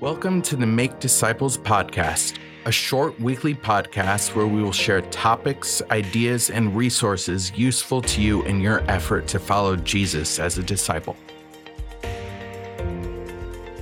Welcome to the Make Disciples podcast, a short weekly podcast where we will share topics, ideas, and resources useful to you in your effort to follow Jesus as a disciple.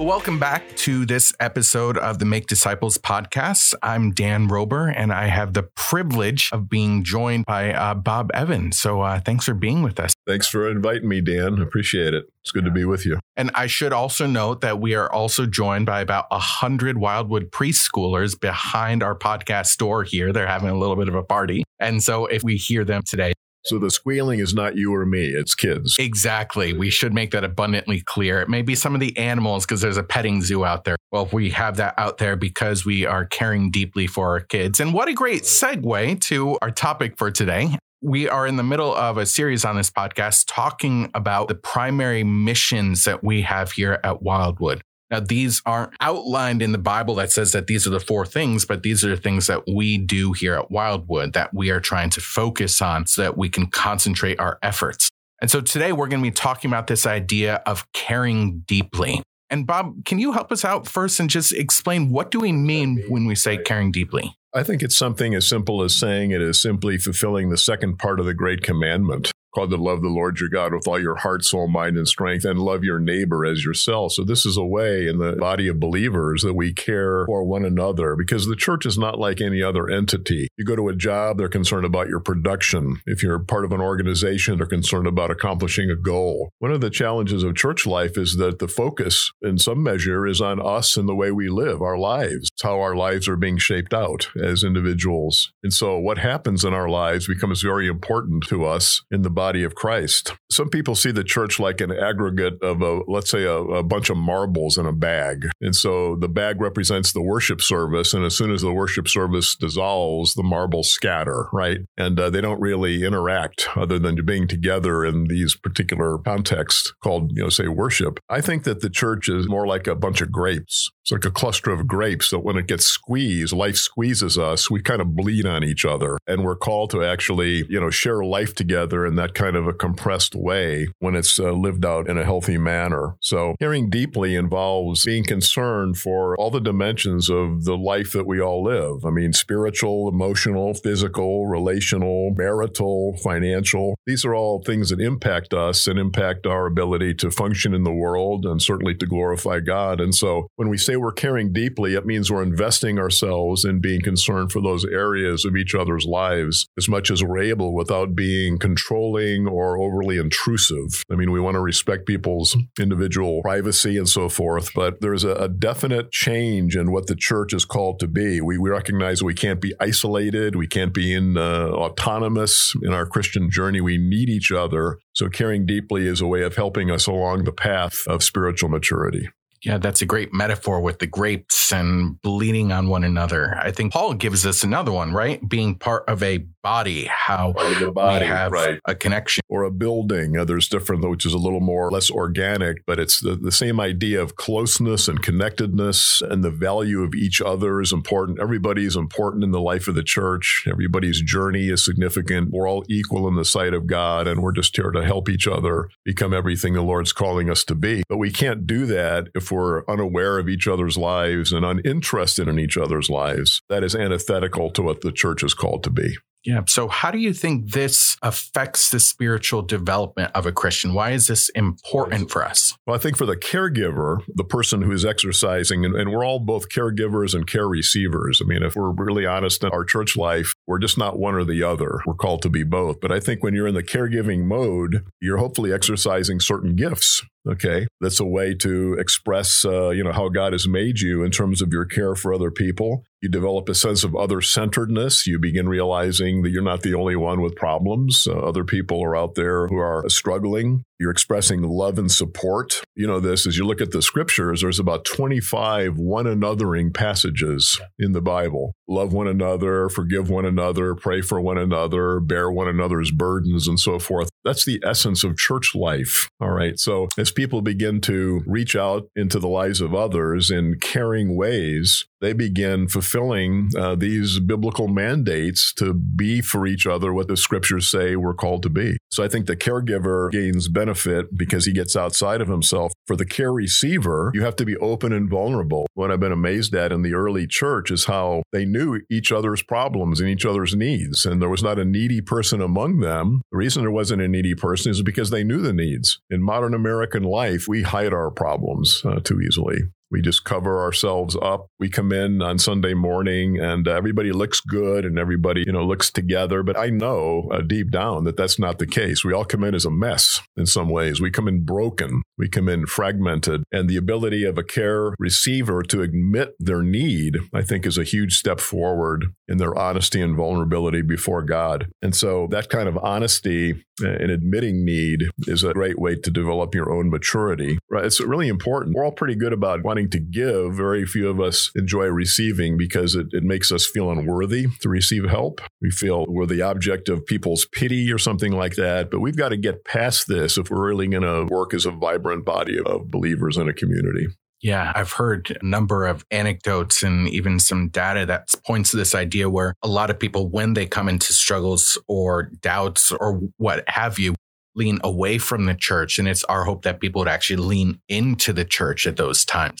Well, welcome back to this episode of the Make Disciples podcast. I'm Dan Roeber, and I have the privilege of being joined by uh, Bob Evans. So uh, thanks for being with us. Thanks for inviting me, Dan. Appreciate it. It's good to be with you. And I should also note that we are also joined by about a hundred Wildwood preschoolers behind our podcast door here. They're having a little bit of a party. And so if we hear them today, so the squealing is not you or me, it's kids. Exactly. We should make that abundantly clear. It may be some of the animals because there's a petting zoo out there. Well, we have that out there because we are caring deeply for our kids. And what a great segue to our topic for today. We are in the middle of a series on this podcast talking about the primary missions that we have here at Wildwood. Now, these aren't outlined in the Bible that says that these are the four things, but these are the things that we do here at Wildwood that we are trying to focus on so that we can concentrate our efforts. And so today we're going to be talking about this idea of caring deeply. And Bob, can you help us out first and just explain what do we mean when we say caring deeply? I think it's something as simple as saying it is simply fulfilling the second part of the great commandment called to love the Lord your God with all your heart, soul, mind, and strength, and love your neighbor as yourself. So, this is a way in the body of believers that we care for one another because the church is not like any other entity. You go to a job, they're concerned about your production. If you're part of an organization, they're concerned about accomplishing a goal. One of the challenges of church life is that the focus, in some measure, is on us and the way we live, our lives. It's how our lives are being shaped out as individuals. And so, what happens in our lives becomes very important to us in the body of Christ. Some people see the church like an aggregate of a, let's say, a, a, bunch of marbles in a bag. And so the bag represents the worship service. And as soon as the worship service dissolves, the marbles scatter, right? And uh, they don't really interact other than being together in these particular contexts called, you know, say worship. I think that the church is more like a bunch of grapes. It's like a cluster of grapes that when it gets squeezed, life squeezes us, we kind of bleed on each other. And we're called to actually, you know, share life together in that kind of a compressed way when it's uh, lived out in a healthy manner. So, hearing deeply involves being concerned for all the dimensions of the life that we all live. I mean, spiritual, emotional, physical, relational, marital, financial. These are all things that impact us and impact our ability to function in the world and certainly to glorify God. And so, when we say we're caring deeply, it means we're investing ourselves in being concerned for those areas of each other's lives as much as we're able without being controlling or overly intrusive. I mean, we want to respect people's individual privacy and so forth, but there's a, a definite change in what the church is called to be. We, we recognize we can't be isolated, we can't be in uh, autonomous in our Christian journey. We need each other. So, caring deeply is a way of helping us along the path of spiritual maturity. Yeah, that's a great metaphor with the grapes and bleeding on one another. I think Paul gives us another one, right? Being part of a body, how the body, we have right. a connection. Or a building. Uh, there's different, which is a little more less organic, but it's the, the same idea of closeness and connectedness and the value of each other is important. Everybody is important in the life of the church. Everybody's journey is significant. We're all equal in the sight of God, and we're just here to help each other become everything the Lord's calling us to be. But we can't do that if we're unaware of each other's lives and uninterested in each other's lives. That is antithetical to what the church is called to be. Yeah. So, how do you think this affects the spiritual development of a Christian? Why is this important for us? Well, I think for the caregiver, the person who is exercising, and, and, we're all both caregivers and care receivers. I mean, if we're really honest in our church life, we're just not one or the other. We're called to be both. But I think when you're in the caregiving mode, you're hopefully exercising certain gifts Okay, that's a way to express, uh, you know, how God has made you in terms of your care for other people. You develop a sense of other centeredness. You begin realizing that you're not the only one with problems. Uh, other people are out there who are struggling. You're expressing love and support. You know, this as you look at the scriptures, there's about 25 one anothering passages in the Bible. Love one another, forgive one another, pray for one another, bear one another's burdens, and so forth. That's the essence of church life. All right. So as people begin to reach out into the lives of others in caring ways, they begin fulfilling uh, these biblical mandates to be for each other what the scriptures say we're called to be. So I think the caregiver gains benefit because he gets outside of himself For the care receiver, you have to be open and vulnerable. What I've been amazed at in the early church is how they knew each other's problems and each other's needs. And there was not a needy person among them. The reason there wasn't a needy person is because they knew the needs. In modern American life, we hide our problems uh, too easily. We just cover ourselves up. We come in on Sunday morning and everybody looks good and everybody, you know, looks together. But I know uh, deep down that that's not the case. We all come in as a mess in some ways. We come in broken. We come in fragmented. And the ability of a care receiver to admit their need, I think, is a huge step forward in their honesty and vulnerability before God. And so that kind of honesty and admitting need is a great way to develop your own maturity. Right? It's really important. We're all pretty good about wanting to give. Very few of us enjoy receiving because it, it makes us feel unworthy to receive help. We feel we're the object of people's pity or something like that. But we've got to get past this if we're really going to work as a vibrant body of believers in a community. Yeah, I've heard a number of anecdotes and even some data that points to this idea where a lot of people, when they come into struggles or doubts or what have you, lean away from the church. And it's our hope that people would actually lean into the church at those times.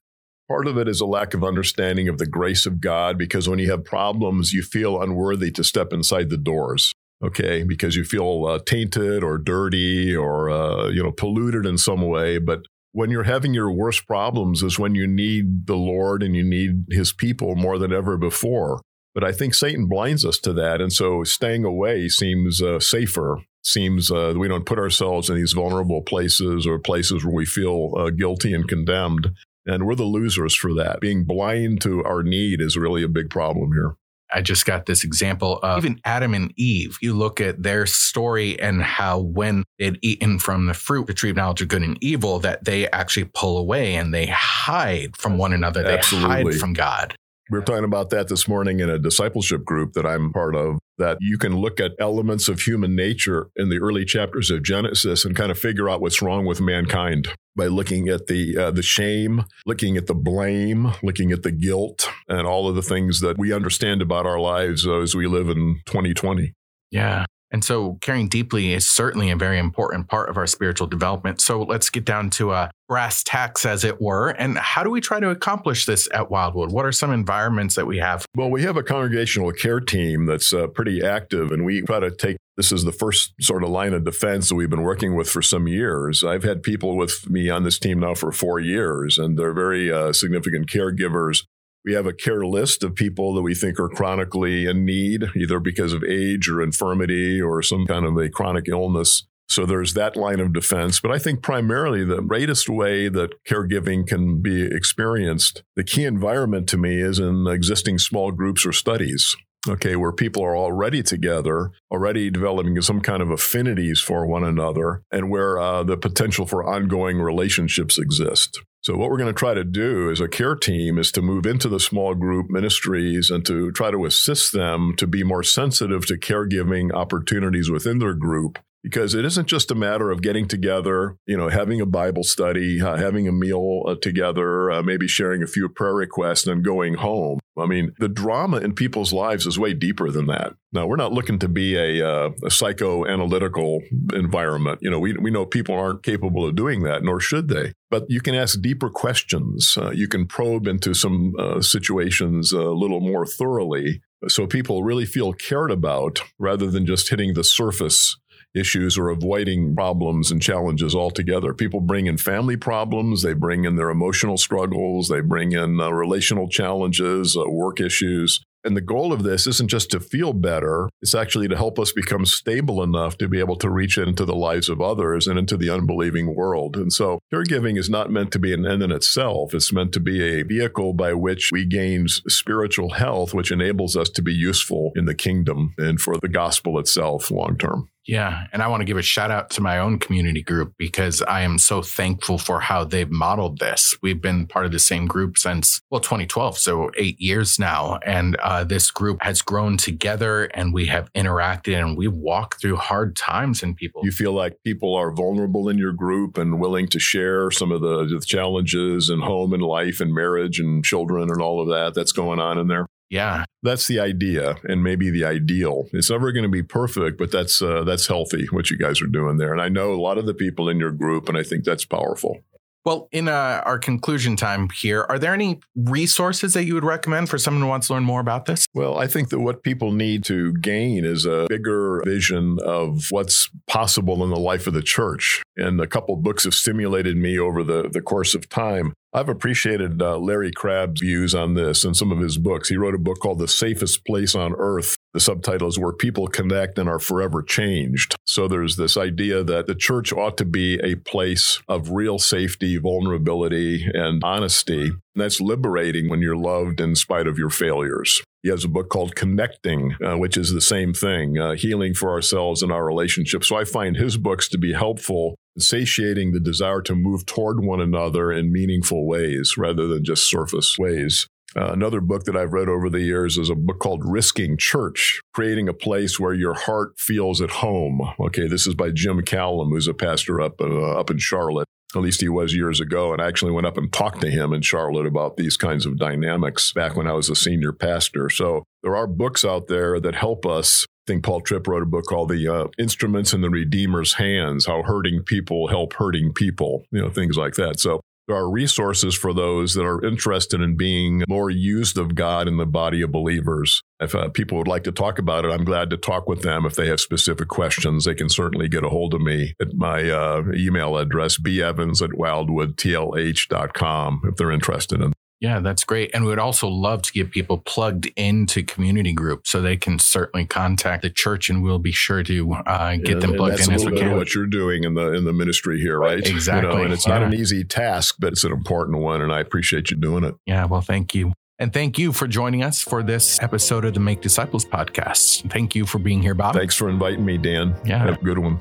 Part of it is a lack of understanding of the grace of God because when you have problems, you feel unworthy to step inside the doors. Okay, because you feel uh, tainted or dirty or uh, you know polluted in some way. But when you're having your worst problems is when you need the Lord and you need His people more than ever before. But I think Satan blinds us to that, and so staying away seems uh, safer. Seems uh, we don't put ourselves in these vulnerable places or places where we feel uh, guilty and condemned. And we're the losers for that. Being blind to our need is really a big problem here. I just got this example of even Adam and Eve. You look at their story and how when they'd eaten from the fruit, the tree of knowledge of good and evil, that they actually pull away and they hide from one another. They Absolutely. hide from God. We were talking about that this morning in a discipleship group that I'm part of. That you can look at elements of human nature in the early chapters of Genesis and kind of figure out what's wrong with mankind by looking at the uh, the shame, looking at the blame, looking at the guilt, and all of the things that we understand about our lives as we live in 2020. Yeah. And so caring deeply is certainly a very important part of our spiritual development. So let's get down to a brass tacks, as it were. And how do we try to accomplish this at Wildwood? What are some environments that we have? Well, we have a congregational care team that's uh, pretty active, and we try to take this is the first sort of line of defense that we've been working with for some years. I've had people with me on this team now for four years, and they're very uh, significant caregivers we have a care list of people that we think are chronically in need, either because of age or infirmity or some kind of a chronic illness. So there's that line of defense. But I think primarily the greatest way that caregiving can be experienced, the key environment to me is in existing small groups or studies. Okay, where people are already together, already developing some kind of affinities for one another, and where uh, the potential for ongoing relationships exist. So, what we're going to try to do as a care team is to move into the small group ministries and to try to assist them to be more sensitive to caregiving opportunities within their group. Because it isn't just a matter of getting together, you know, having a Bible study, uh, having a meal uh, together, uh, maybe sharing a few prayer requests and going home. I mean, the drama in people's lives is way deeper than that. Now, we're not looking to be a, uh, a psychoanalytical environment. You know, we, we know people aren't capable of doing that, nor should they. But you can ask deeper questions. Uh, you can probe into some uh, situations a little more thoroughly so people really feel cared about rather than just hitting the surface issues or avoiding problems and challenges altogether. People bring in family problems, they bring in their emotional struggles, they bring in uh, relational challenges, uh, work issues. And the goal of this isn't just to feel better, it's actually to help us become stable enough to be able to reach into the lives of others and into the unbelieving world. And so caregiving is not meant to be an end in itself. It's meant to be a vehicle by which we gain spiritual health, which enables us to be useful in the kingdom and for the gospel itself long term. Yeah. And I want to give a shout out to my own community group because I am so thankful for how they've modeled this. We've been part of the same group since, well, 2012. So eight years now. And uh, this group has grown together and we have interacted and we've walked through hard times and people. You feel like people are vulnerable in your group and willing to share some of the, the challenges and home and life and marriage and children and all of that that's going on in there? Yeah. That's the idea and maybe the ideal. It's never going to be perfect, but that's uh, that's healthy what you guys are doing there. And I know a lot of the people in your group and I think that's powerful. Well, in uh, our conclusion time here, are there any resources that you would recommend for someone who wants to learn more about this? Well, I think that what people need to gain is a bigger vision of what's possible in the life of the church. And a couple books have stimulated me over the, the course of time. I've appreciated uh, Larry Crabb's views on this and some of his books. He wrote a book called The Safest Place on Earth. The subtitle is Where People Connect and Are Forever Changed. So there's this idea that the church ought to be a place of real safety, vulnerability, and honesty. And that's liberating when you're loved in spite of your failures. He has a book called Connecting, uh, which is the same thing, uh, healing for ourselves and our relationships. So I find his books to be helpful satiating the desire to move toward one another in meaningful ways rather than just surface ways. Uh, another book that I've read over the years is a book called Risking Church, creating a place where your heart feels at home. Okay, this is by Jim Kallam, who's a pastor up uh, up in Charlotte. At least he was years ago, and I actually went up and talked to him in Charlotte about these kinds of dynamics back when I was a senior pastor. So there are books out there that help us I think Paul Tripp wrote a book called The uh, Instruments in the Redeemer's Hands How Hurting People Help Hurting People, you know, things like that. So there are resources for those that are interested in being more used of God in the body of believers. If uh, people would like to talk about it, I'm glad to talk with them. If they have specific questions, they can certainly get a hold of me at my uh, email address, bevans at wildwoodtlh.com, if they're interested in yeah, that's great. And we would also love to get people plugged into community groups so they can certainly contact the church and we'll be sure to uh, get yeah, them plugged in as we can. what you're doing in the in the ministry here, right? Exactly. You know, and it's yeah. not an easy task, but it's an important one. And I appreciate you doing it. Yeah, well, thank you. And thank you for joining us for this episode of the Make Disciples podcast. Thank you for being here, Bob. Thanks for inviting me, Dan. Yeah. Have a good one.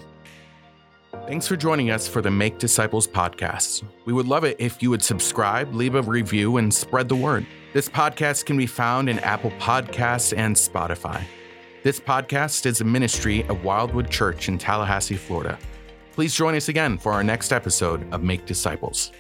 Thanks for joining us for the Make Disciples podcast. We would love it if you would subscribe, leave a review, and spread the word. This podcast can be found in Apple Podcasts and Spotify. This podcast is a ministry of Wildwood Church in Tallahassee, Florida. Please join us again for our next episode of Make Disciples.